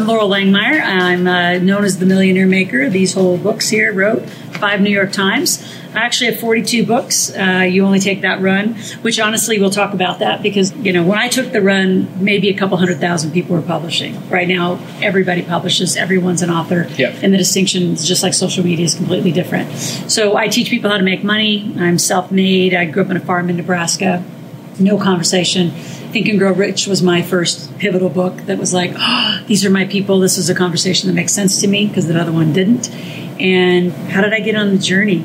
I'm Loral Langemeier. I'm uh, known as the Millionaire Maker. These whole books here wrote five New York Times. I actually have 42 books. Uh, you only take that run, which honestly, we'll talk about that because, you know, when I took the run, maybe a couple hundred thousand people were publishing. Right now, everybody publishes, everyone's an author. Yep. And the distinction is just like social media is completely different. So I teach people how to make money. I'm self made. I grew up on a farm in Nebraska. No conversation. Think and Grow Rich was my first pivotal book that was like, oh, these are my people. This is a conversation that makes sense to me because the other one didn't. And how did I get on the journey?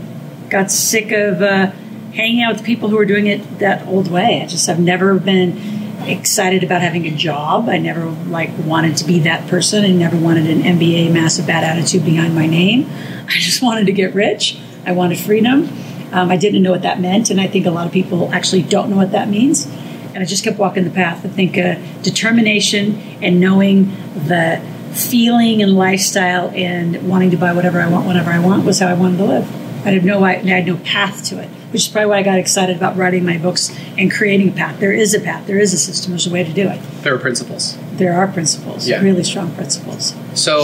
Got sick of uh, hanging out with people who were doing it that old way. I just have never been excited about having a job. I never like wanted to be that person. I never wanted an MBA, massive bad attitude behind my name. I just wanted to get rich. I wanted freedom. Um, I didn't know what that meant, and I think a lot of people actually don't know what that means and I just kept walking the path. I think uh, determination and knowing the feeling and lifestyle and wanting to buy whatever I want whenever I want was how I wanted to live. I had no I had no path to it, which is probably why I got excited about writing my books and creating a path. There is a path. There is a system. There's a way to do it. There are principles. There are principles. Yeah. Really strong principles. So,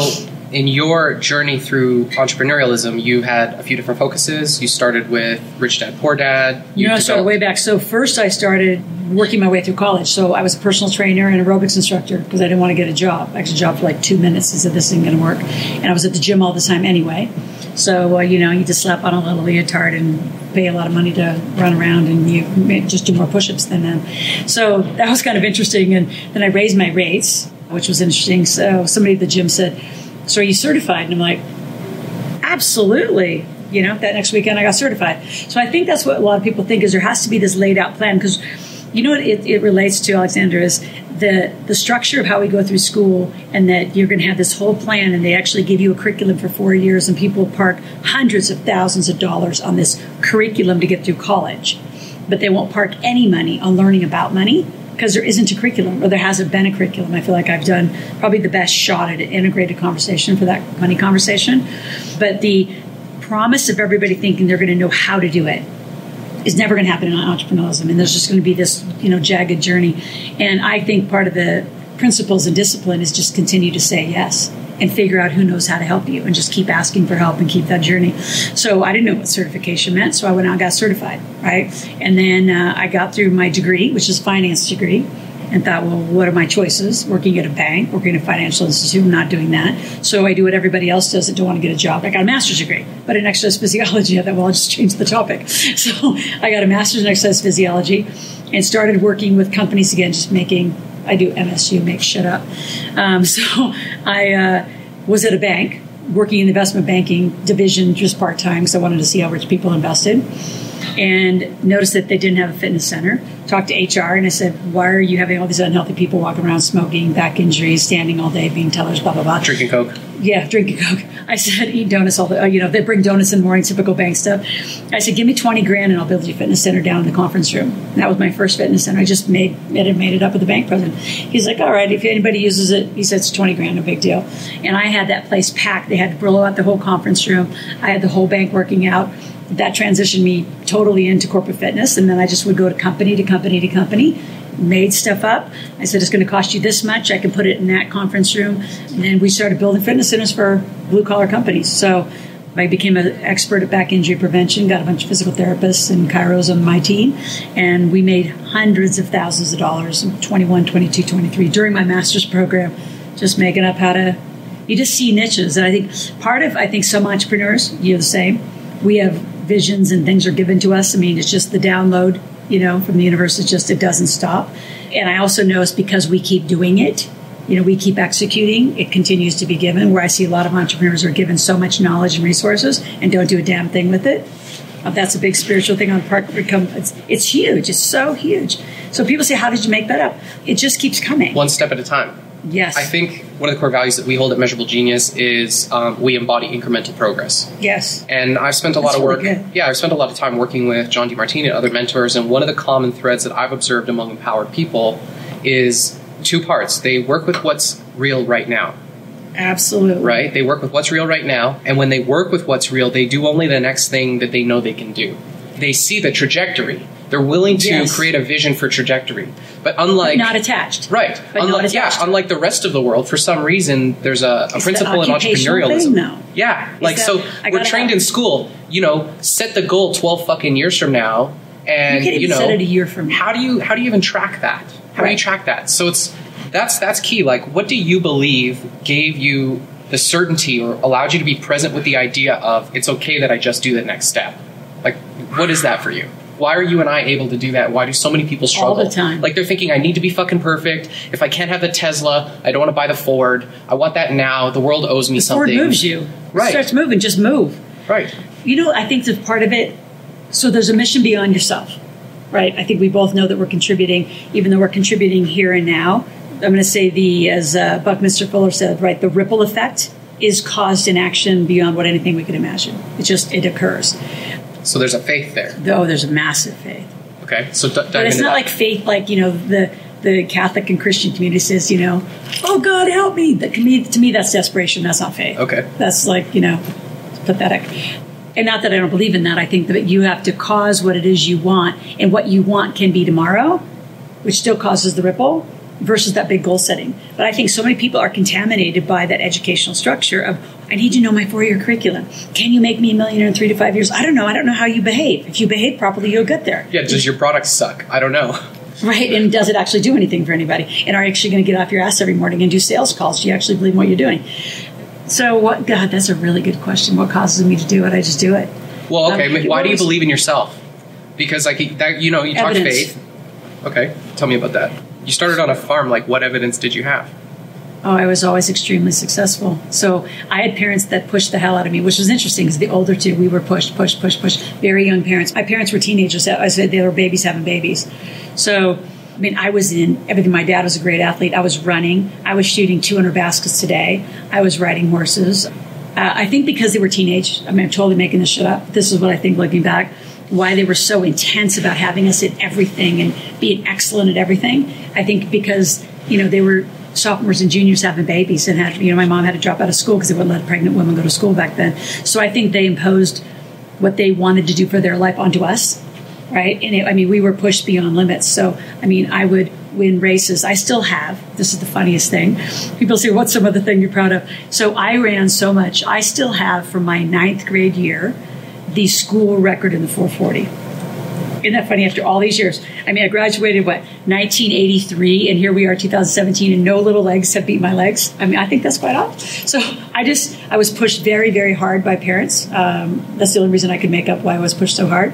in your journey through entrepreneurialism, you had a few different focuses. You started with Rich Dad Poor Dad. You know, I started way back. So first, I started working my way through college. So I was a personal trainer and aerobics instructor because I didn't want to get a job. I got a job for like two minutes. I said this isn't going to work, and I was at the gym all the time anyway. So uh, you know, you just slap on a little leotard and pay a lot of money to run around, and you just do more push-ups than them. So that was kind of interesting. And then I raised my rates, which was interesting. So somebody at the gym said, "So are you certified?" And I'm like, absolutely. You know that next weekend i got certified. So i think that's what a lot of people think is there has to be this laid out plan because you know what it, it relates to alexander is the the structure of how we go through school and that you're going to have this whole plan and they actually give you a curriculum for four years and people park hundreds of thousands of dollars on this curriculum to get through college. But they won't park any money on learning about money because there isn't a curriculum or there hasn't been a curriculum. I feel like I've done probably the best shot at an integrated conversation for that money conversation. But the promise of everybody thinking they're going to know how to do it is never going to happen in entrepreneurialism. And there's just going to be this, you know, jagged journey. And I think part of the principles and discipline is just continue to say yes and figure out who knows how to help you and just keep asking for help and keep that journey. So I didn't know what certification meant, so I went out and got certified, right? And then uh, I got through my degree, which is finance degree, and thought, well, what are my choices? Working at a bank, working at a financial institute, not doing that. So I do what everybody else does that don't want to get a job. I got a master's degree, but in exercise physiology, I thought, well, I'll just change the topic. So I got a master's in exercise physiology and started working with companies again, just making I do MSU, make shit up. Um, so I uh, was at a bank working in the investment banking division just part time because I wanted to see how rich people invested. And noticed that they didn't have a fitness center. Talked to HR and I said, "Why are you having all these unhealthy people walking around smoking, back injuries, standing all day, being tellers, blah blah blah?" drinking Coke. Yeah, drinking Coke. I said, eat donuts all the, uh, you know, they bring donuts in the morning, typical bank stuff. I said, give me 20 grand and I'll build you a fitness center down in the conference room. And that was my first fitness center. I just made, made it, made it up with the bank president. He's like, all right, if anybody uses it, he said, it's 20 grand, no big deal. And I had that place packed. They had to blow out the whole conference room. I had the whole bank working out. That transitioned me totally into corporate fitness. And then I just would go to company to company to company made stuff up. I said, it's going to cost you this much. I can put it in that conference room. And then we started building fitness centers for blue collar companies. So I became an expert at back injury prevention, got a bunch of physical therapists and chiros on my team, and we made hundreds of thousands of dollars in 21, 22, 23 during my master's program, just making up how to. You just see niches. And I think part of, I think some entrepreneurs, you're the same. We have visions and things are given to us. I mean, it's just the download you know, from the universe. It just it doesn't stop. And I also know it's because we keep doing it. You know, we keep executing. It continues to be given. Where I see a lot of entrepreneurs are given so much knowledge and resources and don't do a damn thing with it. Uh, that's a big spiritual thing on part. Become it's, it's huge. It's so huge. So people say, "How did you make that up?" It just keeps coming. One step at a time. Yes. I think one of the core values that we hold at Measurable Genius is um, we embody incremental progress. Yes. And I've spent a lot That's of work. really. Yeah, I've spent a lot of time working with John Demartini and other mentors. And one of the common threads that I've observed among empowered people is two parts. They work with what's real right now, Absolutely. right? They work with what's real right now. And when they work with what's real, they do only the next thing that they know they can do. They see the trajectory. They're willing to Yes. create a vision for trajectory. But unlike not attached. Right. But unlike, yeah, unlike the rest of the world, for some reason, there's a, a principle in entrepreneurialism. thing, though. Yeah. Like, that so we're trained have- in school, you know, set the goal 12 fucking years from now. And, You even know, set it a year from now. how do you, how do you even track that? How do you track that? So it's, that's, that's key. Like, what do you believe gave you the certainty or allowed you to be present with the idea of it's okay that I just do the next step? Like, what is that for you? Why are you and I able to do that? Why do so many people struggle? All the time. Like they're thinking, I need to be fucking perfect. If I can't have the Tesla, I don't want to buy the Ford. I want that now. The world owes me Ford something. Ford moves you. Right. Starts moving. Just move. Right. You know, I think that part of it. So there's a mission beyond yourself, right? I think we both know that we're contributing, even though we're contributing here and now. I'm going to say the, as uh, Buckminster Fuller said, right, the ripple effect is caused in action beyond what anything we could imagine. It just it occurs. So there's a faith there. Though there's a massive faith. Okay. So d- But it's not that. like faith, like you know the the Catholic and Christian community says, you know, oh God help me. That to me, to me, that's desperation. That's not faith. Okay. that's like you know, pathetic. And not that I don't believe in that. I think that you have to cause what it is you want, and what you want can be tomorrow, which still causes the ripple. Versus that big goal setting. But I think so many people are contaminated by that educational structure of, I need to know my four year curriculum. Can you make me a millionaire in three to five years? I don't know. I don't know how you behave. If you behave properly, you'll get there. yeah. Does your product suck? I don't know. Right, and does it actually do anything for anybody? And are you actually going to get off your ass every morning and do sales calls? Do you actually believe in what you're doing? So, what? God, that's a really good question. What causes me to do it? I just do it. Well, okay. Um, why do you believe in yourself? Because like that, you know, you talk Evidence. faith. Okay. Tell me about that. You started on a farm. Like, what evidence did you have? Oh, I was always extremely successful. So I had parents that pushed the hell out of me, which was interesting because the older two, we were pushed, pushed, pushed, pushed. Very young parents. My parents were teenagers. I said they were babies having babies. So, I mean, I was in everything. My dad was a great athlete. I was running. I was shooting 200 baskets today. I was riding horses. Uh, I think because they were teenage. I mean, I'm totally making this shit up. This is what I think looking back. Why they were so intense about having us at everything and being excellent at everything. I think because you know they were sophomores and juniors having babies and had you know my mom had to drop out of school because they wouldn't let pregnant women go to school back then. So I think they imposed what they wanted to do for their life onto us, right? And it, I mean, we were pushed beyond limits. So I mean, I would win races. I still have. This is the funniest thing. People say, "What's some other thing you're proud of?" So I ran so much. I still have from my ninth grade year the school record in the 440. Isn't that funny? After all these years, I mean, I graduated what 1983, and here we are, 2017, and no little legs have beat my legs. I mean, I think that's quite odd. So I just I was pushed very, very hard by parents. Um, that's the only reason I could make up why I was pushed so hard.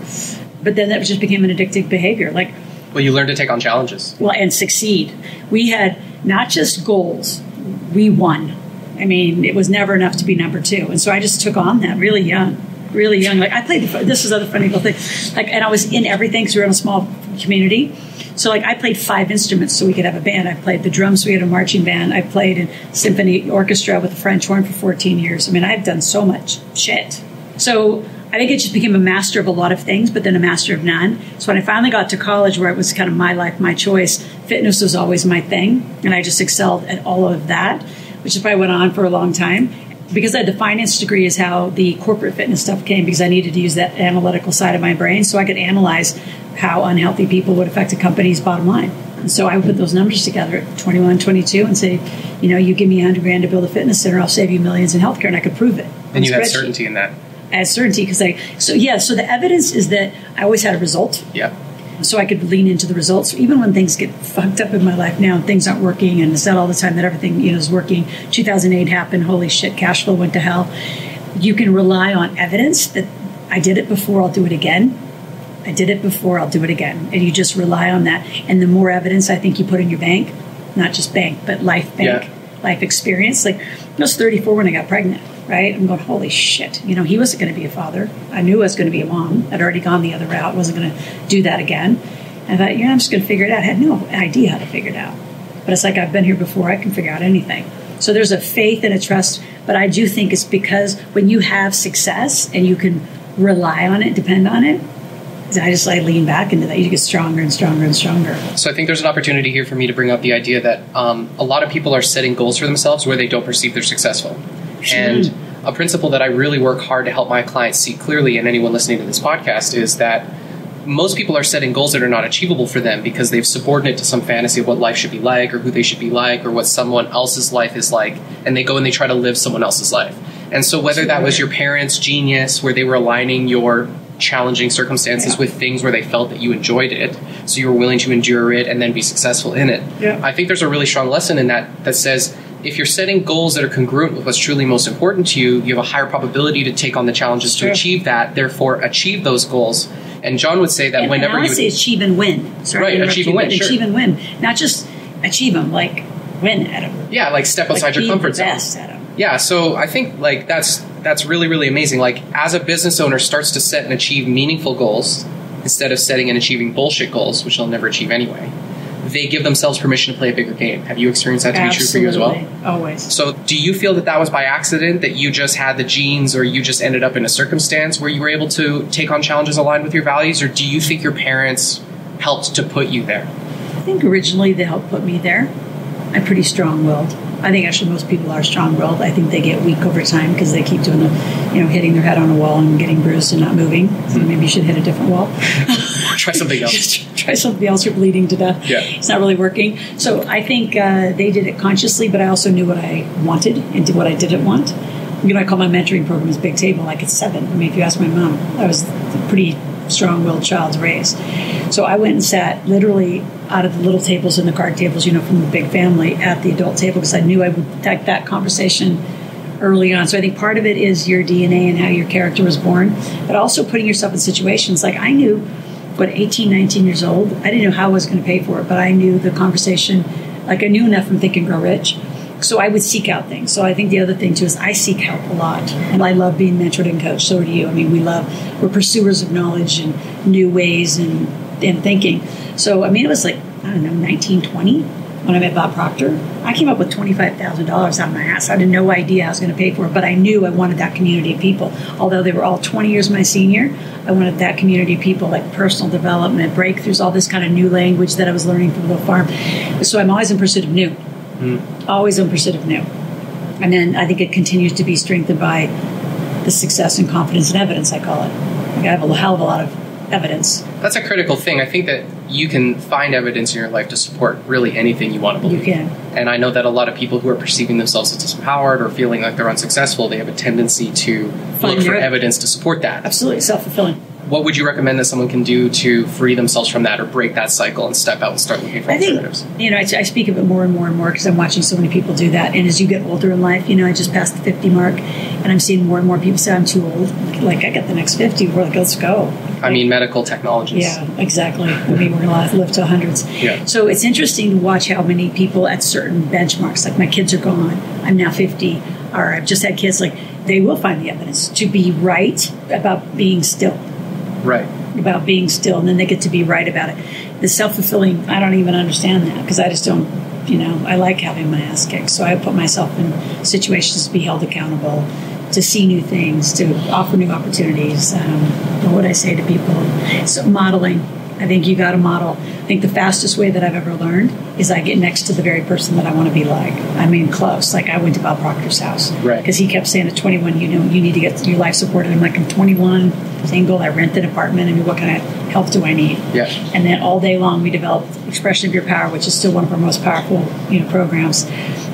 But then that just became an addictive behavior. Like Well, you learned to take on challenges. well, and succeed. We had not just goals, we won. I mean, it was never enough to be number two. And so I just took on that really young, really young. Like I played the, this is other funny little thing. Like, and I was in everything because we were in a small community. So like I played five instruments so we could have a band. I played the drums, we had a marching band. I played in symphony orchestra with the French horn for 14 years. I mean, I've done so much shit. So I think it just became a master of a lot of things, but then a master of none. So when I finally got to college, where it was kind of my life, my choice, fitness was always my thing, and I just excelled at all of that, which is why I went on for a long time. Because I had the finance degree, is how the corporate fitness stuff came. Because I needed to use that analytical side of my brain, so I could analyze how unhealthy people would affect a company's bottom line. And so I would put those numbers together at 21, 22 and say, you know, you give me 100 grand to build a fitness center, I'll save you millions in healthcare, and I could prove it. And you had certainty in that. I had certainty because I so yeah so the evidence is that I always had a result Yeah. So I could lean into the results. Even when things get fucked up in my life now and things aren't working and it's not all the time that everything you know is working 2008 happened holy shit cash flow went to hell. You can rely on evidence that I did it before I'll do it again. I did it before I'll do it again. And you just rely on that. And the more evidence I think you put in your bank not just bank but life bank Yeah. life experience like I was 34 when I got pregnant right? I'm going holy shit. You know he wasn't going to be a father. I knew I was going to be a mom. I'd already gone the other route wasn't going to do that again. I thought yeah I'm just going to figure it out. I had no idea how to figure it out. But it's like I've been here before I can figure out anything. So there's a faith and a trust, but I do think it's because when you have success and you can rely on it, depend on it, I just like lean back into that. You get stronger and stronger and stronger. So I think there's an opportunity here for me to bring up the idea that um, a lot of people are setting goals for themselves where they don't perceive they're successful. Mm-hmm. And a principle that I really work hard to help my clients see clearly, and anyone listening to this podcast, is that most people are setting goals that are not achievable for them because they've subordinated to some fantasy of what life should be like or who they should be like or what someone else's life is like and they go and they try to live someone else's life and so whether that was your parents genius where they were aligning your challenging circumstances Yeah. with things where they felt that you enjoyed it so you were willing to endure it and then be successful in it Yeah. i think there's a really strong lesson in that that says if you're setting goals that are congruent with what's truly most important to you you have a higher probability to take on the challenges to Sure. achieve that therefore achieve those goals and john would say that And, whenever and you honestly, achieve and win. Sorry Right, achieve and win, sure. Achieve and win. Not just achieve them, like win at them. yeah like step outside be your comfort the zone best at them. yeah so i think like that's that's really really amazing like as a business owner starts to set and achieve meaningful goals instead of setting and achieving bullshit goals which they'll never achieve anyway they give themselves permission to play a bigger game have you experienced that to be true for you as well Always. so do you feel that that was by accident that you just had the genes or you just ended up in a circumstance where you were able to take on challenges aligned with your values or do you think your parents helped to put you there I think originally they helped put me there. I'm pretty strong-willed. I think actually most people are strong-willed. I think they get weak over time because they keep doing the, you know, hitting their head on a wall and getting bruised and not moving. So maybe you should hit a different wall. try something else try something else. You're bleeding to death. Yeah. It's not really working. So I think uh, they did it consciously, but I also knew what I wanted and did what I didn't want. You know, I call my mentoring program is Big Table, like it's seven. I mean, if you ask my mom, I was a pretty strong-willed child's raised. So I went and sat literally out of the little tables and the card tables, you know, from the big family at the adult table because I knew I would take that conversation early on. So I think part of it is your DNA and how your character was born, but also putting yourself in situations like I knew, what, 18, 19 years old, I didn't know how I was going to pay for it, but I knew the conversation, like I knew enough from Think and Grow Rich. So I would seek out things. So I think the other thing too is I seek help a lot, and I love being mentored and coached. So do you. I mean, we love we're pursuers of knowledge and new ways and and thinking. So I mean, it was like I don't know, 1920 when I met Bob Proctor. I came up with twenty five thousand dollars out of my ass. I had no idea I was going to pay for it, but I knew I wanted that community of people. Although they were all twenty years my senior, I wanted that community of people, like personal development, breakthroughs, all this kind of new language that I was learning from the farm. So I'm always in pursuit of new hmm. always in pursuit of new. And then I think it continues to be strengthened by the success and confidence and evidence, I call it. Like I have a hell of a lot of evidence. That's a critical thing. I think that you can find evidence in your life to support really anything you want to believe. You can. And I know that a lot of people who are perceiving themselves as disempowered or feeling like they're unsuccessful, they have a tendency to Find look for evidence to support that. Absolutely self fulfilling. What would you recommend that someone can do to free themselves from that or break that cycle and step out and start looking for I think, alternatives? you know, I, I speak of it more and more and more because I'm watching so many people do that. And as you get older in life, you know, I just passed the 50 mark and I'm seeing more and more people say, I'm too old. Like, I got the next 50. We're like, let's go. I mean, medical technologies. Yeah, exactly. I mean, we're going to live to hundreds. Yeah. So it's interesting to watch how many people at certain benchmarks, like my kids are gone, I'm now 50, or I've just had kids, like they will find the evidence to be right about being still, Right. about being still, and then they get to be right about it. The self fulfilling, I don't even understand that because I just don't, you know, I like having my ass kicked. So I put myself in situations to be held accountable, to see new things, to offer new opportunities. Um, what would I say to people? So modeling. I think you got to model. I think the fastest way that I've ever learned is I get next to the very person that I want to be like. I mean, close. Like I went to Bob Proctor's house Right. because he kept saying at 21, you know, you need to get your life supported. I'm like, I'm 21, single. I rent an apartment. I mean, what kind of help do I need? Yeah. And then all day long, we developed Expression of Your Power, which is still one of our most powerful, you know, programs.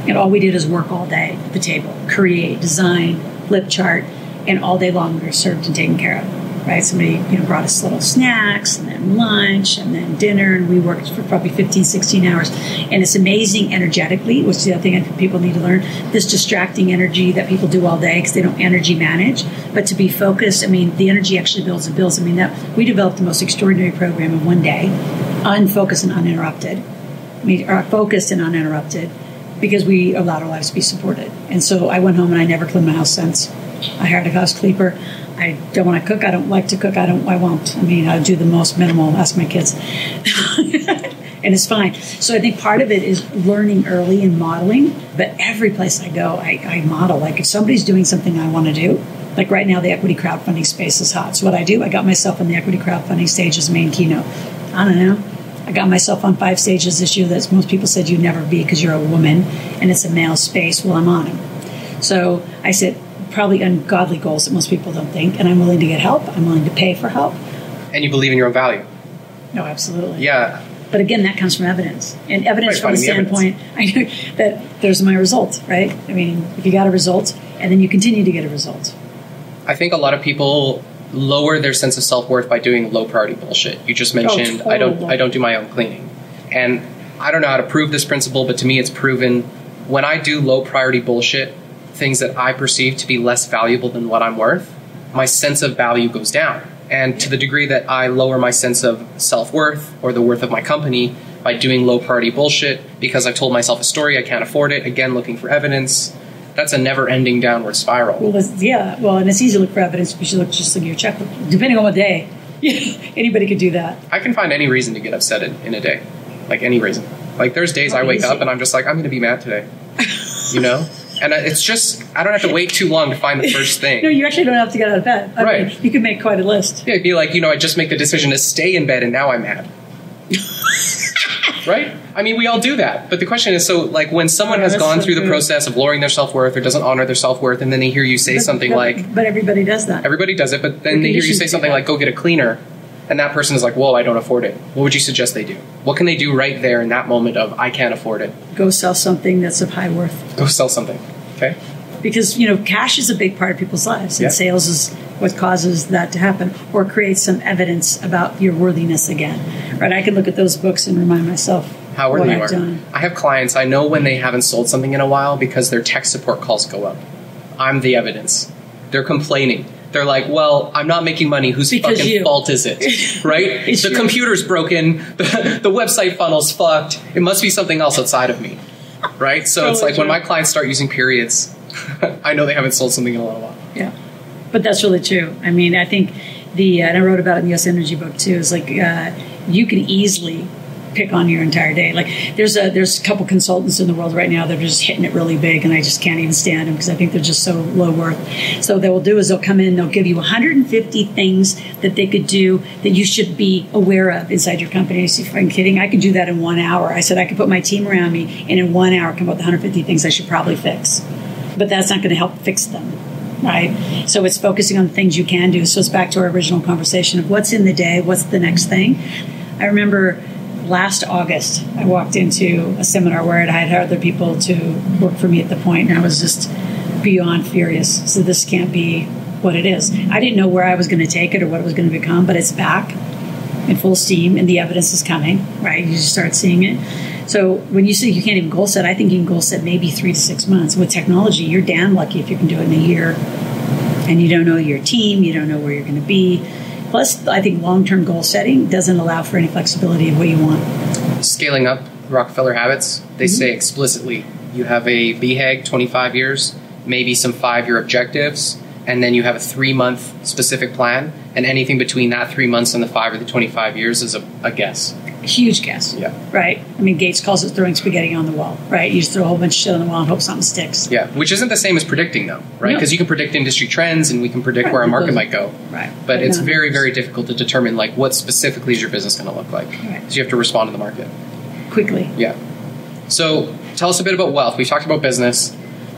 And all we did is work all day at the table, create, design, flip chart, and all day long we were served and taken care of. Right? Somebody, you know, brought us little snacks and then lunch and then dinner, and we worked for probably 15, 16 hours. And it's amazing energetically, which is the other thing I think people need to learn. This distracting energy that people do all day because they don't energy manage. But to be focused, I mean, the energy actually builds and builds. I mean, that we developed the most extraordinary program in one day, unfocused and uninterrupted. I mean, are focused and uninterrupted because we allowed our lives to be supported. And so I went home and I never cleaned my house since. I hired a house cleaner. I don't want to cook. I don't like to cook. I don't. I won't. I mean, I do the most minimal. Ask my kids. and it's fine. So I think part of it is learning early and modeling. But every place I go, I, I model. Like if somebody's doing something I want to do, like right now, the equity crowdfunding space is hot. So what I do, I got myself on the equity crowdfunding stage as main keynote. I don't know. I got myself on five stages this year that most people said you'd never be because you're a woman and it's a male space. Well, I'm on them. So I said probably ungodly goals that most people don't think, and I'm willing to get help. I'm willing to pay for help. And you believe in your own value. No, absolutely. Yeah. But again, that comes from evidence, and evidence Right, from the the standpoint I know that there's my result, right? I mean, if you got a result, and then you continue to get a result. I think a lot of people lower their sense of self worth by doing low priority bullshit. You just oh, mentioned I don't. I don't do my own cleaning, and I don't know how to prove this principle, but to me it's proven. When I do low priority bullshit, things that I perceive to be less valuable than what I'm worth, my sense of value goes down. And to the degree that I lower my sense of self worth or the worth of my company by doing low priority bullshit because I've told myself a story, I can't afford it, again looking for evidence, that's a never ending downward spiral. Well, that's, yeah, well, and it's easy to look for evidence because you look just like your checkbook, depending on what day. Anybody could do that. I can find any reason to get upset in, in a day, like any reason. Like there's days I wake easy. up and I'm just like I'm going to be mad today, you know. And it's just I don't have to wait too long to find the first thing. No, you actually don't have to get out of bed. I Right. Mean, you could make quite a list. Yeah, it'd be like you know I just make the decision to stay in bed and now I'm mad. right? I mean, we all do that. But the question is, so like when someone has gone through the process of lowering their self worth or doesn't honor their self worth, and then they hear you say But- something but- like, But everybody does that. everybody does it, but then they hear you say something like, go get a cleaner, and that person is like, whoa, I don't afford it. What would you suggest they do? What can they do right there in that moment of, I can't afford it? Go sell something that's of high worth. Go sell something. Okay? because you know cash is a big part of people's lives and Yeah. sales is what causes that to happen or creates some evidence about your worthiness again right i can look at those books and remind myself How worthy i've you are. done I have clients, I know when they haven't sold something in a while because their tech support calls go up. I'm the evidence. They're complaining. They're like, well, I'm not making money. Whose Because fucking you. fault is it? Right? It's the your- computer's broken. The, the website funnel's fucked. It must be something else outside of me. Right? So it's Totally like when my clients start using periods, I know they haven't sold something in a little while. yeah but that's really true. I mean i think the uh, and i wrote about it in the yes energy book too. Is like uh, you can easily pick on your entire day. Like there's a there's a couple consultants in the world right now that are just hitting it really big and i just can't even stand them because i think they're just so low worth. So what they will do is they'll come in they'll give you 150 things that they could do that you should be aware of inside your company. I said, i'm kidding i could do that in one hour. I said i could put my team around me and in one hour come up with 150 things i should probably fix. But that's not going to help fix them right? So it's focusing on the things you can do. So it's back to our original conversation of what's in the day what's the next thing. I remember last august i walked into a seminar where i had hired other people to work for me at the point and i was just beyond furious. So this can't be what it is. I didn't know where i was going to take it or what it was going to become but it's back in full steam and the evidence is coming, right? You just start seeing it. So when you say you can't even goal set, I think you can goal set maybe three to six months. With technology, you're damn lucky if you can do it in a year and you don't know your team, you don't know where you're going to be. Plus, I think long term goal setting doesn't allow for any flexibility of what you want. Scaling up Rockefeller habits, they Mm-hmm. say explicitly you have a BHAG 25 years, maybe some five year objectives, and then you have a three month specific plan, and anything between that three months and the five or the 25 years is a, a guess. Huge guess, Yeah. right? I mean, Gates calls it throwing spaghetti on the wall, right? You just throw a whole bunch of shit on the wall and hope something sticks. Yeah, which isn't the same as predicting, though, right? No. Because you can predict industry trends and we can predict Right, where a market because- might go. Right. But it's no. very, very difficult to determine like what specifically is your business going to look like. Right. Because you have to respond to the market. quickly. Yeah. So tell us a bit about wealth. We've talked about business.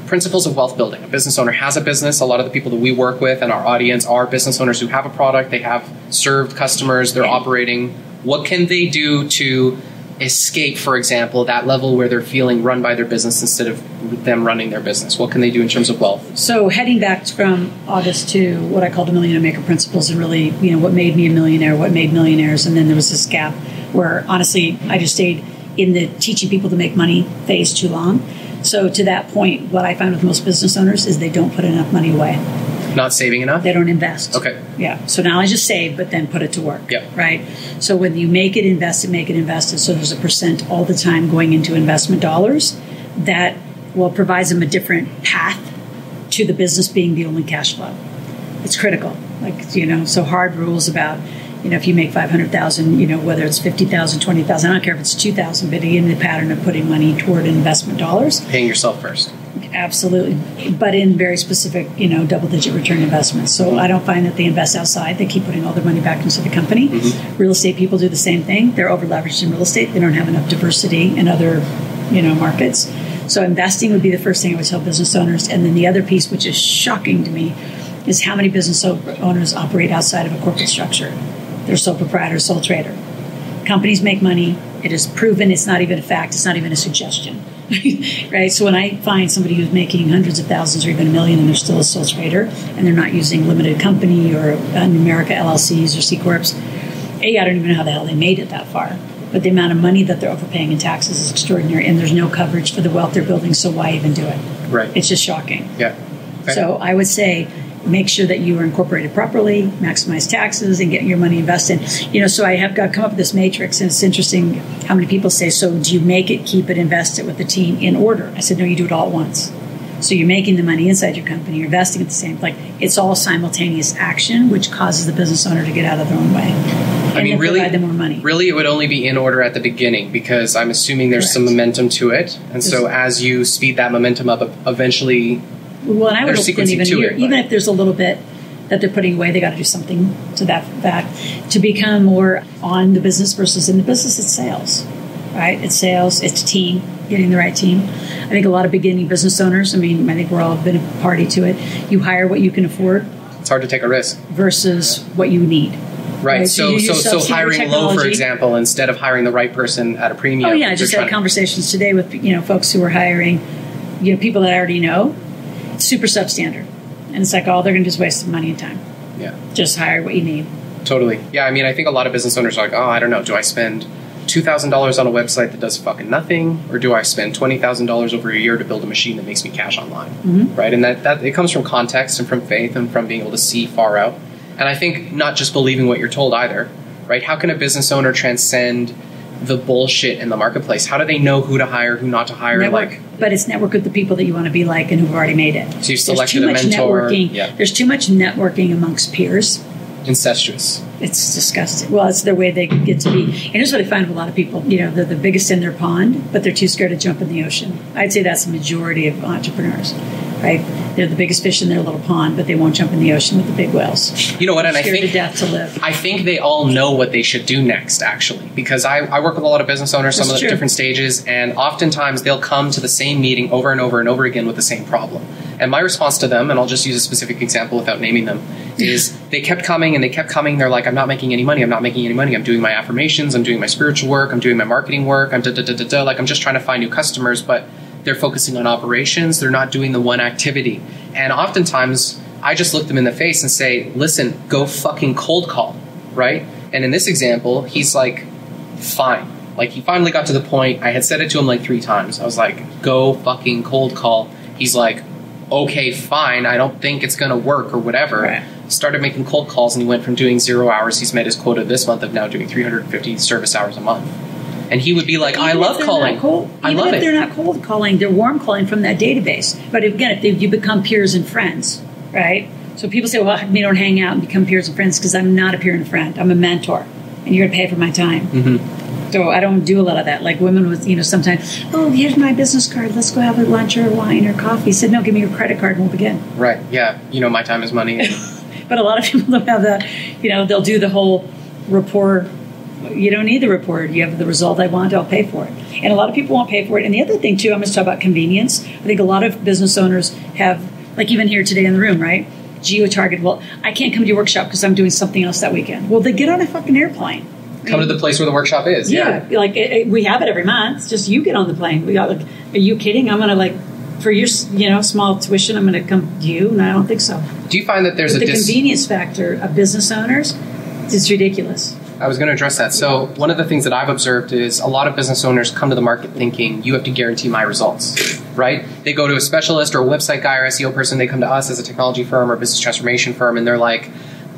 Principles of wealth building. A business owner has a business. A lot of the people that we work with and our audience are business owners who have a product. They have served customers. They're operating. What can they do to escape, for example, that level where they're feeling run by their business instead of them running their business? What can they do in terms of wealth? So heading back from August to what I call the millionaire maker principles and really, you know, what made me a millionaire, what made millionaires, and then there was this gap where honestly I just stayed in the teaching people to make money phase too long. So to that point, what I find with most business owners is they don't put enough money away. Not saving enough? They don't invest. Okay. Yeah. So now I just save, but then put it to work. Yep. Right. So when you make it invested, make it invested. So there's a percent all the time going into investment dollars that well provides them a different path to the business being the only cash flow. It's critical. Like you know, so hard rules about You know, if you make 500,000, you know, whether it's 50,000, 20,000, I don't care if it's 2,000, but in the pattern of putting money toward investment dollars. Paying yourself first. Absolutely, but in very specific, you know, double-digit return investments. So I don't find that they invest outside; they keep putting all their money back into the company. Mm-hmm. Real estate people do the same thing. They're over-leveraged in real estate. They don't have enough diversity in other, you know, markets. So investing would be the first thing I would tell business owners. And then the other piece, which is shocking to me, is how many business owners operate outside of a corporate structure. They're sole proprietor, sole trader. Companies make money. It is proven. It's not even a fact. It's not even a suggestion right? So when I find somebody who's making hundreds of thousands or even a million and they're still a sole trader and they're not using limited company or uh, Numerica LLCs or C corps, a I don't even know how the hell they made it that far. But the amount of money that they're overpaying in taxes is extraordinary, and there's no coverage for the wealth they're building. So why even do it? Right. It's just shocking. Yeah. Okay. So I would say make sure that you are incorporated properly, maximize taxes, and get your money invested. You know, so I have got come up with this matrix, and it's interesting how many people say, "So do you make it, keep it, invest it with the team in order?" I said, "No, you do it all at once." So you're making the money inside your company, you're investing at the same like it's all simultaneous action, which causes the business owner to get out of their own way. I mean, really, provide them more money. Really, it would only be in order at the beginning because I'm assuming there's Correct. some momentum to it, and there's, so as you speed that momentum up, eventually well, and I would hope even here, it, even if there's a little bit that they're putting away, they got to do something to that fact to become more on the business versus in the business. It's sales, right? It's sales. It's team, getting the right team. I think a lot of beginning business owners. I mean, I think we're all been a party to it. You hire what you can afford. It's hard to take a risk versus what you need. Right. right. So, so, so, so hiring low, for example, instead of hiring the right person at a premium. Oh yeah, I just had conversations today with you know folks who are hiring, you know, people that I already know, super substandard. And it's like, oh, they're going to just waste money and time. Yeah. Just hire what you need. Totally. Yeah, I mean, I think a lot of business owners are like, oh, I don't know, do I spend $2,000 on a website that does fucking nothing, or do I spend $20,000 over a year to build a machine that makes me cash online? Mm-hmm. Right? And that, that it comes from context and from faith and from being able to see far out. And I think not just believing what you're told either, right? How can a business owner transcend the bullshit in the marketplace? How do they know who to hire, who not to hire? Network, like, but it's network with the people that you want to be like and who've already made it. So you selected There's too much Networking. Yeah. There's too much networking amongst peers. Incestuous. It's disgusting. Well, it's their way they get to be. And here's what I find with a lot of people: you know, they're the biggest in their pond, but they're too scared to jump in the ocean. I'd say that's the majority of entrepreneurs right? They're the biggest fish in their little pond, but they won't jump in the ocean with the big whales. You know what? And I think to death to live. I think they all know what they should do next, actually, because I, I work with a lot of business owners, some of the different stages, and oftentimes they'll come to the same meeting over and over and over again with the same problem. And my response to them, and I'll just use a specific example without naming them, is they kept coming and they kept coming. They're like, I'm not making any money. I'm not making any money. I'm doing my affirmations. I'm doing my spiritual work. I'm doing my marketing work. I'm da da da da da. Like I'm just trying to find new customers, but they're focusing on operations. They're not doing the one activity. And oftentimes, I just look them in the face and say, listen, go fucking cold call, right? And in this example, he's like, fine. Like, he finally got to the point. I had said it to him like three times. I was like, go fucking cold call. He's like, okay, fine. I don't think it's going to work or whatever. Right. Started making cold calls and he went from doing zero hours. He's met his quota this month of now doing 350 service hours a month and he would be like, "I love calling. Cold, I love if it." They're not cold calling; they're warm calling from that database. But again, if you become peers and friends, right? So people say, "Well, we don't hang out and become peers and friends because I'm not a peer and a friend. I'm a mentor, and you're going to pay for my time." Mm-hmm. So I don't do a lot of that. Like women with, you know, sometimes, oh, here's my business card. Let's go have a lunch or wine or coffee. He said, no, give me your credit card and we'll begin. Right. Yeah. You know, my time is money. but a lot of people don't have that. You know, they'll do the whole rapport you don't need the report. You have the result I want, I'll pay for it. And a lot of people won't pay for it. And the other thing, too, I'm going to talk about convenience. I think a lot of business owners have, like even here today in the room, right? Geo target. Well, I can't come to your workshop because I'm doing something else that weekend. Well, they get on a fucking airplane. Come to the place where the workshop is. Yeah, yeah. like it, it, we have it every month. It's just you get on the plane. We got like, are you kidding? I'm gonna like for your you know small tuition. I'm gonna come to you. No, I don't think so. Do you find that there's but a the dis- convenience factor of business owners? It's ridiculous. I was going to address that. So, one of the things that I've observed is a lot of business owners come to the market thinking you have to guarantee my results, right? They go to a specialist or a website guy or SEO person, they come to us as a technology firm or business transformation firm, and they're like,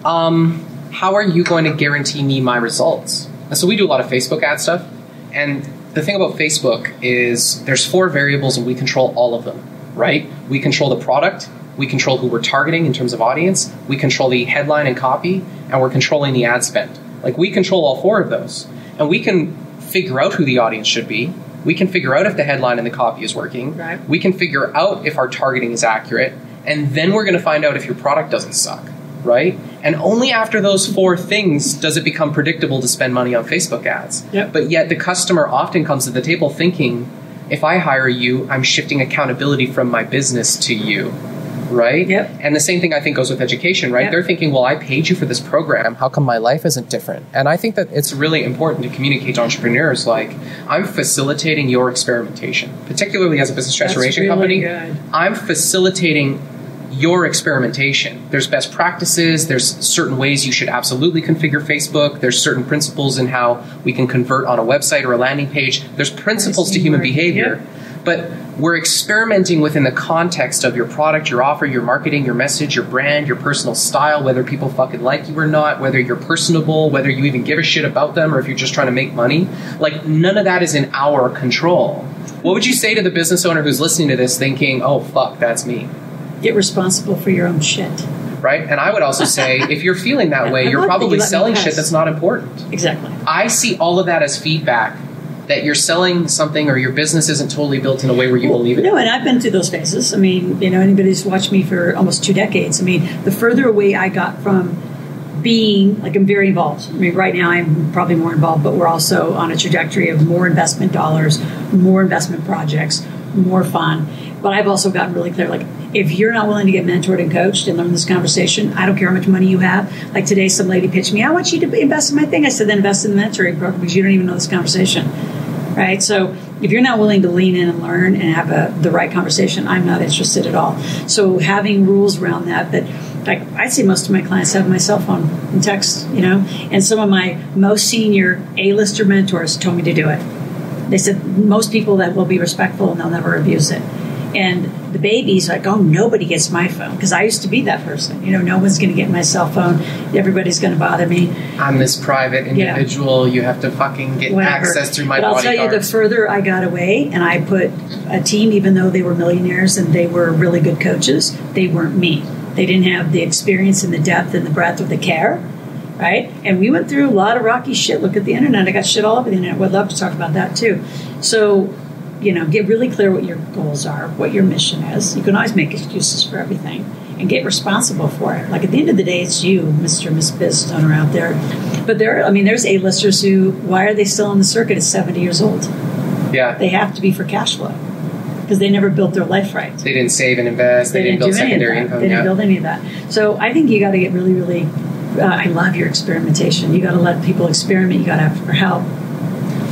um, how are you going to guarantee me my results? And so, we do a lot of Facebook ad stuff. And the thing about Facebook is there's four variables and we control all of them, right? We control the product, we control who we're targeting in terms of audience, we control the headline and copy, and we're controlling the ad spend. Like we control all four of those. And we can figure out who the audience should be. We can figure out if the headline and the copy is working. Right. We can figure out if our targeting is accurate. And then we're going to find out if your product doesn't suck. Right? And only after those four things does it become predictable to spend money on Facebook ads. Yep. But yet the customer often comes to the table thinking, if I hire you, I'm shifting accountability from my business to you. Right? Yep. And the same thing I think goes with education, right? Yep. They're thinking, well, I paid you for this program. How come my life isn't different? And I think that it's really important to communicate to entrepreneurs like, I'm facilitating your experimentation, particularly as a business transformation really company. good. I'm facilitating your experimentation. There's best practices, there's certain ways you should absolutely configure Facebook, there's certain principles in how we can convert on a website or a landing page. There's principles to human behavior. But we're experimenting within the context of your product, your offer, your marketing, your message, your brand, your personal style, whether people fucking like you or not, whether you're personable, whether you even give a shit about them, or if you're just trying to make money. Like, none of that is in our control. What would you say to the business owner who's listening to this thinking, oh, fuck, that's me? Get responsible for your own shit. Right? And I would also say, if you're feeling that way, I you're you probably selling shit that's not important. Exactly. I see all of that as feedback that you're selling something or your business isn't totally built in a way where you believe it. No, and I've been through those phases. I mean, you know, anybody who's watched me for almost two decades. I mean, the further away I got from being like I'm very involved. I mean, right now I'm probably more involved, but we're also on a trajectory of more investment dollars, more investment projects, more fun. But I've also gotten really clear like, if you're not willing to get mentored and coached and learn this conversation, I don't care how much money you have. Like today, some lady pitched me, I want you to invest in my thing. I said, then invest in the mentoring program because you don't even know this conversation right? So if you're not willing to lean in and learn and have a, the right conversation, I'm not interested at all. So having rules around that, that like I see most of my clients have my cell phone and text, you know, and some of my most senior A-lister mentors told me to do it. They said most people that will be respectful and they'll never abuse it. And the baby's like, oh, nobody gets my phone because I used to be that person. You know, no one's going to get my cell phone. Everybody's going to bother me. I'm this private individual. You have to fucking get whatever. access through my but I'll tell you, the further I got away, and I put a team, even though they were millionaires and they were really good coaches, they weren't me. They didn't have the experience and the depth and the breadth of the care, right? And we went through a lot of rocky shit. Look at the internet. I got shit all over the internet. Would love to talk about that too. So, you know, get really clear what your goals are, what your mission is. You can always make excuses for everything and get responsible for it. Like at the end of the day, it's you, Mr. Miss Biz owner out there. But there, I mean, there's A-listers who, why are they still on the circuit at 70 years old? yeah. They have to be for cash flow because they never built their life right. They didn't save and invest. They, didn't, build do any of secondary income. They didn't yeah. build any of that. So I think you got to get really, really. Uh, I love your experimentation. You got to let people experiment. You got to ask for help.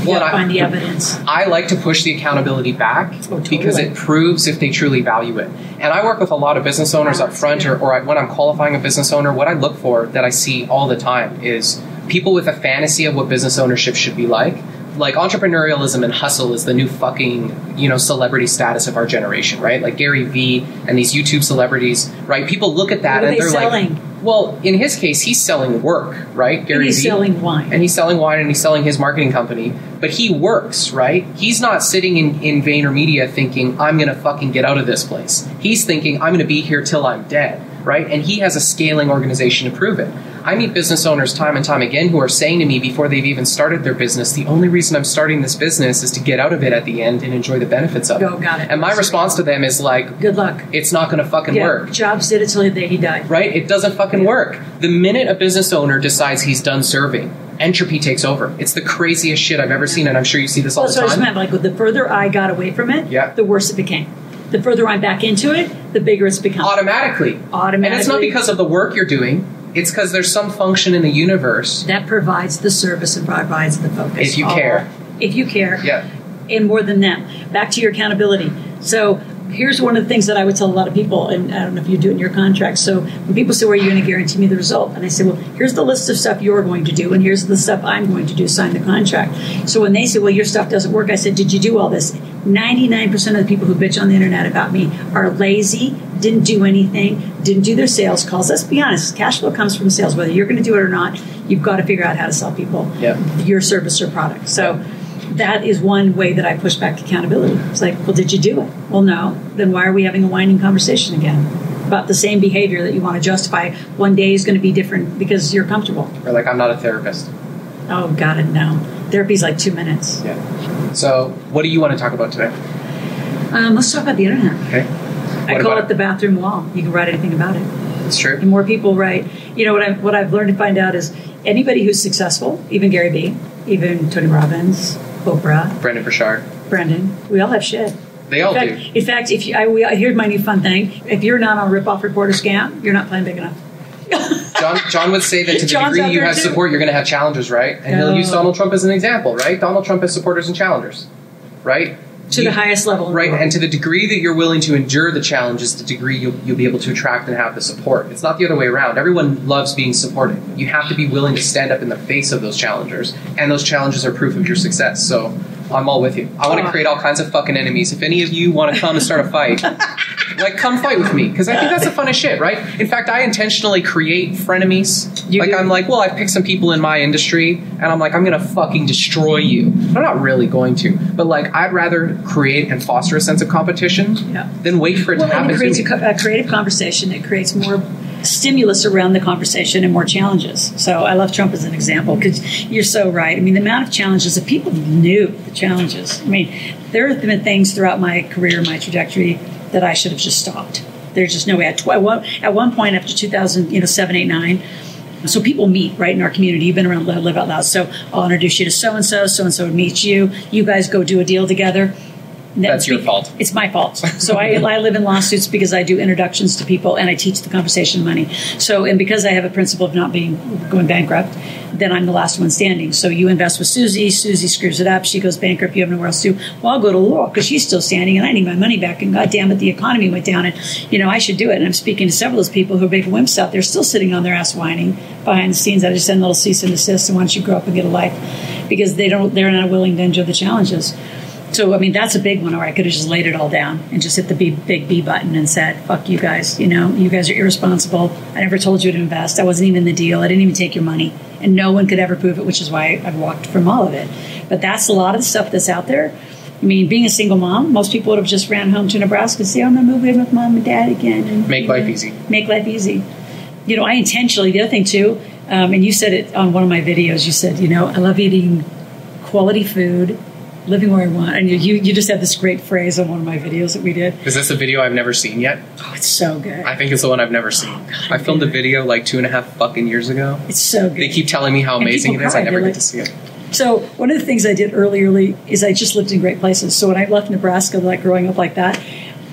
You Well, got to I- find the evidence. I like to push the accountability back Oh, totally. because it proves if they truly value it. And I work with a lot of business owners up front, or, or I, when I'm qualifying a business owner, what I look for that I see all the time is people with a fantasy of what business ownership should be like. Like entrepreneurialism and hustle is the new fucking you know celebrity status of our generation, right? Like Gary Vee and these YouTube celebrities, right? People look at that and they they're selling? like, well, in his case, he's selling work, right? Gary he's Vee selling wine. and he's selling wine and he's selling his marketing company, but he works, right? He's not sitting in, in VaynerMedia thinking, I'm going to fucking get out of this place. He's thinking, I'm going to be here till I'm dead, right? And he has a scaling organization to prove it. I meet business owners time and time again who are saying to me before they've even started their business, the only reason I'm starting this business is to get out of it at the end and enjoy the benefits of it. got it. And my response to them is like, Good luck. it's not going to fucking Yeah, work Jobs did it till the day he died. right? It doesn't fucking work. The minute a business owner decides he's done serving, entropy takes over. It's the craziest shit I've ever seen, and I'm sure you see this all Well, the that's what I time. just meant. Like the further I got away from it, Yeah. the worse it became. The further I'm back into it, the bigger it's become. Automatically. Automatically. And it's not because of the work you're doing. It's because there's some function in the universe. that provides the service and provides the focus. If you All- care. If you care. Yeah. And more than that, back to your accountability. So here's one of the things that I would tell a lot of people, and I don't know if you do it in your contract. So when people say, "Well, are you going to guarantee me the result?" and I say, "Well, here's the list of stuff you're going to do, and here's the stuff I'm going to do. Sign the contract." So when they say, "Well, your stuff doesn't work," I said, "Did you do all this?" 99% of the people who bitch on the internet about me are lazy, didn't do anything, didn't do their sales calls. Let's be honest, cash flow comes from sales. Whether you're going to do it or not, you've got to figure out how to sell people Yep. your service or product. So that is one way that I push back accountability. It's like, well, did you do it? Well, no. Then why are we having a whining conversation again about the same behavior that you want to justify? One day is going to be different because you're comfortable. Or like, I'm not a therapist. Oh, got it. No, therapy's like two minutes. Yeah. So, what do you want to talk about today? Um, let's talk about the internet. Okay. I call it the bathroom wall. You can write anything about it. It's true. And more people write. You know what I what I've learned to find out is anybody who's successful, even Gary Vee, even Tony Robbins, Oprah, Brendon Burchard. Brendon, we all have shit. They all in do. fact, in fact, if you, I, we, here's my new fun thing: if you're not on rip off reporter scam, you're not playing big enough. John, John would say that to the degree you have too. support, you're going to have challengers, right? And he'll Oh. use Donald Trump as an example, right? Donald Trump has supporters and challengers, right? To You- the highest level, Right, and to the degree that you're willing to endure the challenges, the degree you'll, you'll be able to attract and have the support. It's not the other way around. Everyone loves being supported. You have to be willing to stand up in the face of those challengers, and those challenges are proof of your success. So I'm all with you. I want to create all kinds of fucking enemies. If any of you want to come and start a fight, like come fight with me because I think that's the funnest shit, right? In fact, I intentionally create frenemies. You like do? I'm like, well, I pick some people in my industry, and I'm like, I'm gonna fucking destroy you. I'm not really going to, but like, I'd rather create and foster a sense of competition Yeah. than wait for it well, to happen. it creates a, a creative conversation. It creates more stimulus around the conversation and more challenges. So I love Trump as an example because you're so right. I mean, the amount of challenges if people knew the challenges. I mean, there have been things throughout my career, my trajectory, that I should have just stopped. There's just no way. At, one- at one point, after 2000, you know, seven, eight, nine. So people meet right in our community. You've been around Live Out Loud. So oh, I'll introduce you to so and so. So and so would meet you. You guys go do a deal together. That's your fault. It's my fault. So I, I live in lawsuits because I do introductions to people and I teach the conversation money. So and because I have a principle of not being going bankrupt, then I'm the last one standing. So you invest with Susie. Susie screws it up. She goes bankrupt. You have nowhere else to. Well, I'll go to law because she's still standing and I need my money back. And God damn it, the economy went down and you know I should do it. And I'm speaking to several of those people who are big wimps out there, still sitting on their ass whining behind the scenes. I just send little cease and desist. And why don't you grow up and get a life? Because they don't. They're not willing to endure the challenges. So I mean that's a big one. Or I could have just laid it all down and just hit the B, big B button and said, "Fuck you guys." You know, you guys are irresponsible. I never told you to invest. I wasn't even in the deal. I didn't even take your money, and no one could ever prove it, which is why I've walked from all of it. But that's a lot of the stuff that's out there. I mean, being a single mom, most people would have just ran home to Nebraska and say, "I'm gonna move in with mom and dad again." And Make life easy. Make life easy. You know, I intentionally. The other thing too, um, and you said it on one of my videos. You said, you know, I love eating quality food, living where I want. And you, you, you just had this great phrase on one of my videos that we did. Is this a video I've never seen yet? Oh, it's so good. I think it's the one I've never seen. Oh, God, I filmed a video like two and a half fucking years ago. It's so good. They keep telling me how amazing it is. is. I never They're get to see it. So one of the things I did early, early is I just lived in great places. So when I left Nebraska, like growing up like that,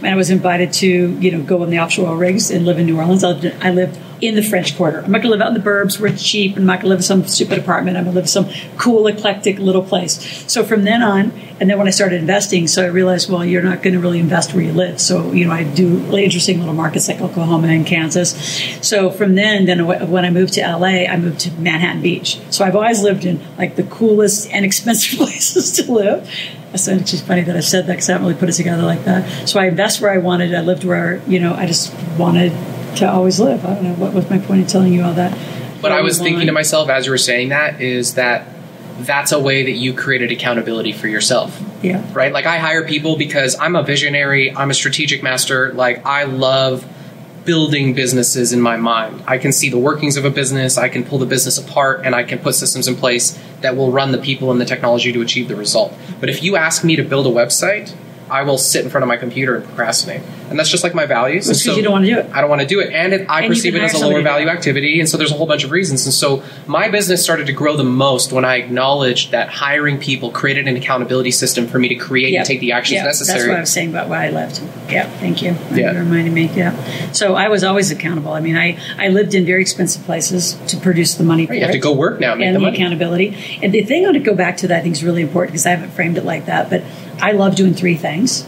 and I was invited to, you know, go on the offshore oil rigs and live in New Orleans. I lived, in the French Quarter. I'm not going to live out in the burbs where it's cheap. I'm not going to live in some stupid apartment. I'm going to live in some cool, eclectic little place. So from then on, and then when I started investing, so I realized, well, you're not going to really invest where you live. So, you know, I do really interesting little markets like Oklahoma and Kansas. So from then, then when I moved to LA, I moved to Manhattan Beach. So I've always lived in like the coolest and expensive places to live. It's just funny that I said that because I haven't really put it together like that. So I invest where I wanted. I lived where, you know, I just wanted to always live. I don't know. What was my point in telling you all that? What I was thinking to myself as you were saying that is that that's a way that you created accountability for yourself. Yeah. right? Like I hire people because I'm a visionary, I'm a strategic master. Like I love building businesses in my mind. I can see the workings of a business, I can pull the business apart, and I can put systems in place that will run the people and the technology to achieve the result. But if you ask me to build a website, I will sit in front of my computer and procrastinate. And that's just like my values. That's And because you don't want to do it. I don't want to do it. And it, I And perceive it as a lower somebody to do value activity. And so there's a whole bunch of reasons. And so my business started to grow the most when I acknowledged that hiring people created an accountability system for me to create and take the actions yeah. necessary. That's what I was saying about why I left. Yeah, thank you. Yeah. You reminded me. Yeah. So I was always accountable. I mean, I, I lived in very expensive places to produce the money. Right, you have to go work now, make and the the money. accountability. And the thing I want to go back to that I think is really important because I haven't framed it like that, but I love doing three things.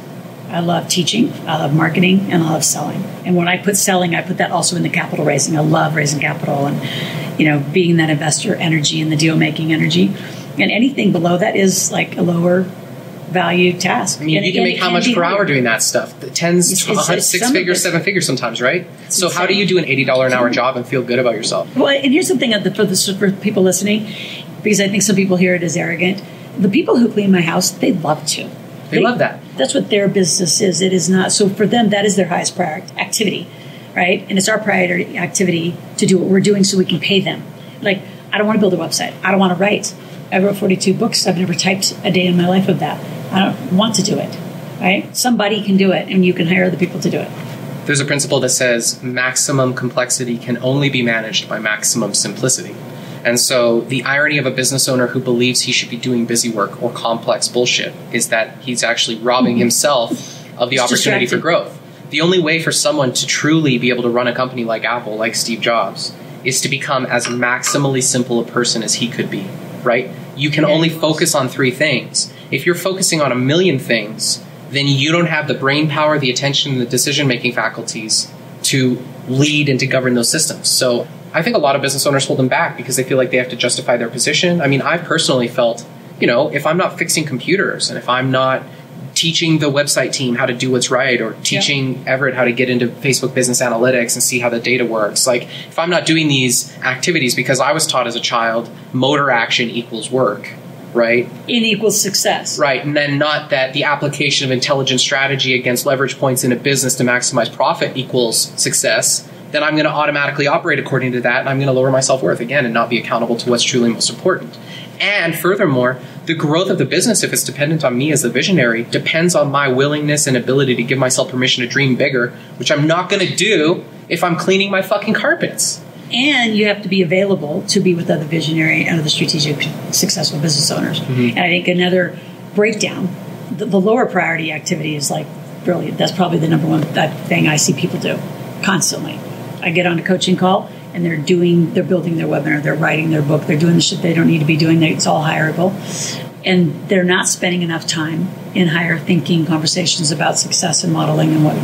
I love teaching, I love marketing, and I love selling. And when I put selling, I put that also in the capital raising. I love raising capital and, you know, being that investor energy and the deal making energy. And anything below that is like a lower value task. I mean, And- you can and make how much per hard. hour doing that stuff? The tens, It's- it's- it's six figures, seven figures sometimes, right? So how do you do an eighty dollar an hour job and feel good about yourself? Well, and here's the thing uh, the- for, the, for people listening, because I think some people hear it as arrogant. The people who clean my house, they love to. They love that. That's what their business is. It is not. So for them, that is their highest priority activity, right? And it's our priority activity to do what we're doing so we can pay them. Like I don't want to build a website. I don't want to write. I wrote 42 books. I've never typed a day in my life of that. I don't want to do it. Right? Somebody can do it, and you can hire the people to do it. There's a principle that says maximum complexity can only be managed by maximum simplicity. And so the irony of a business owner who believes he should be doing busy work or complex bullshit is that he's actually robbing mm-hmm. himself of the He's opportunity for growth. The only way for someone to truly be able to run a company like Apple, like Steve Jobs, is to become as maximally simple a person as he could be, right? You can only focus on three things. If you're focusing on a million things, then you don't have the brain power, the attention, and the decision making faculties to lead and to govern those systems. So I think a lot of business owners hold them back because they feel like they have to justify their position. I mean, I've personally felt, you know, if I'm not fixing computers and if I'm not teaching the website team how to do what's right or teaching Everett how to get into Facebook business analytics and see how the data works. Like if I'm not doing these activities because I was taught as a child motor action equals work, right? In equals success. Right, and then not that the application of intelligent strategy against leverage points in a business to maximize profit equals success, then I'm going to automatically operate according to that, and I'm going to lower my self worth again and not be accountable to what's truly most important. And furthermore, the growth of the business, if it's dependent on me as the visionary, depends on my willingness and ability to give myself permission to dream bigger, which I'm not going to do if I'm cleaning my fucking carpets. and you have to be available to be with other visionary and other strategic successful business owners mm-hmm. and i think another breakdown the, the lower priority activity is like really that's probably the number one that thing i see people do constantly i get on a coaching call and they're doing they're building their webinar they're writing their book they're doing the shit they don't need to be doing it's all hireable and they're not spending enough time in higher thinking conversations about success and modeling and what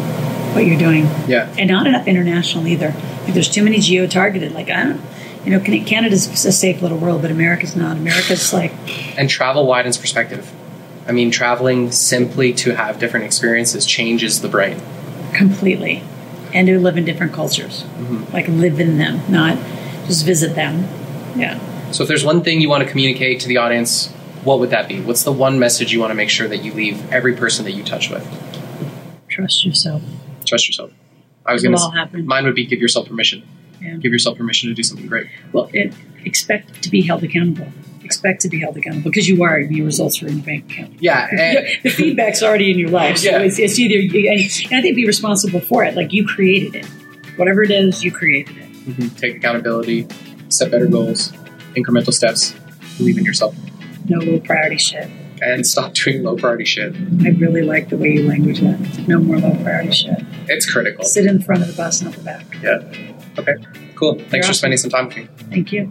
what you're doing Yeah. and not enough international either. Like there's too many geo targeted. Like I don't, you know, Can- Canada's a safe little world, but America's not. America's like and travel widens perspective. I mean, traveling simply to have different experiences changes the brain. completely, and to live in different cultures, mm-hmm. like live in them, not just visit them. Yeah, So, if there's one thing you want to communicate to the audience, what would that be? What's the one message you want to make sure that you leave every person that you touch with? trust yourself. Trust yourself. I was going happen. Mine would be give yourself permission. Yeah. Give yourself permission to do something great. Well, it, expect to be held accountable. Expect to be held accountable because you are. Your results are in your bank account. Yeah, and- the feedback's already in your life. So Yeah. it's, it's either, and, I think be responsible for it. Like you created it. Whatever it is, you created it. Mhm. take accountability, set better goals, incremental steps, believe in yourself, No low priority shit. and stop doing low priority shit. I really like the way you language that. No more low priority shit. It's critical. Sit in the front of the bus, not the back. Yeah. Okay. Cool. Thanks You're for awesome. spending some time with me. Thank you.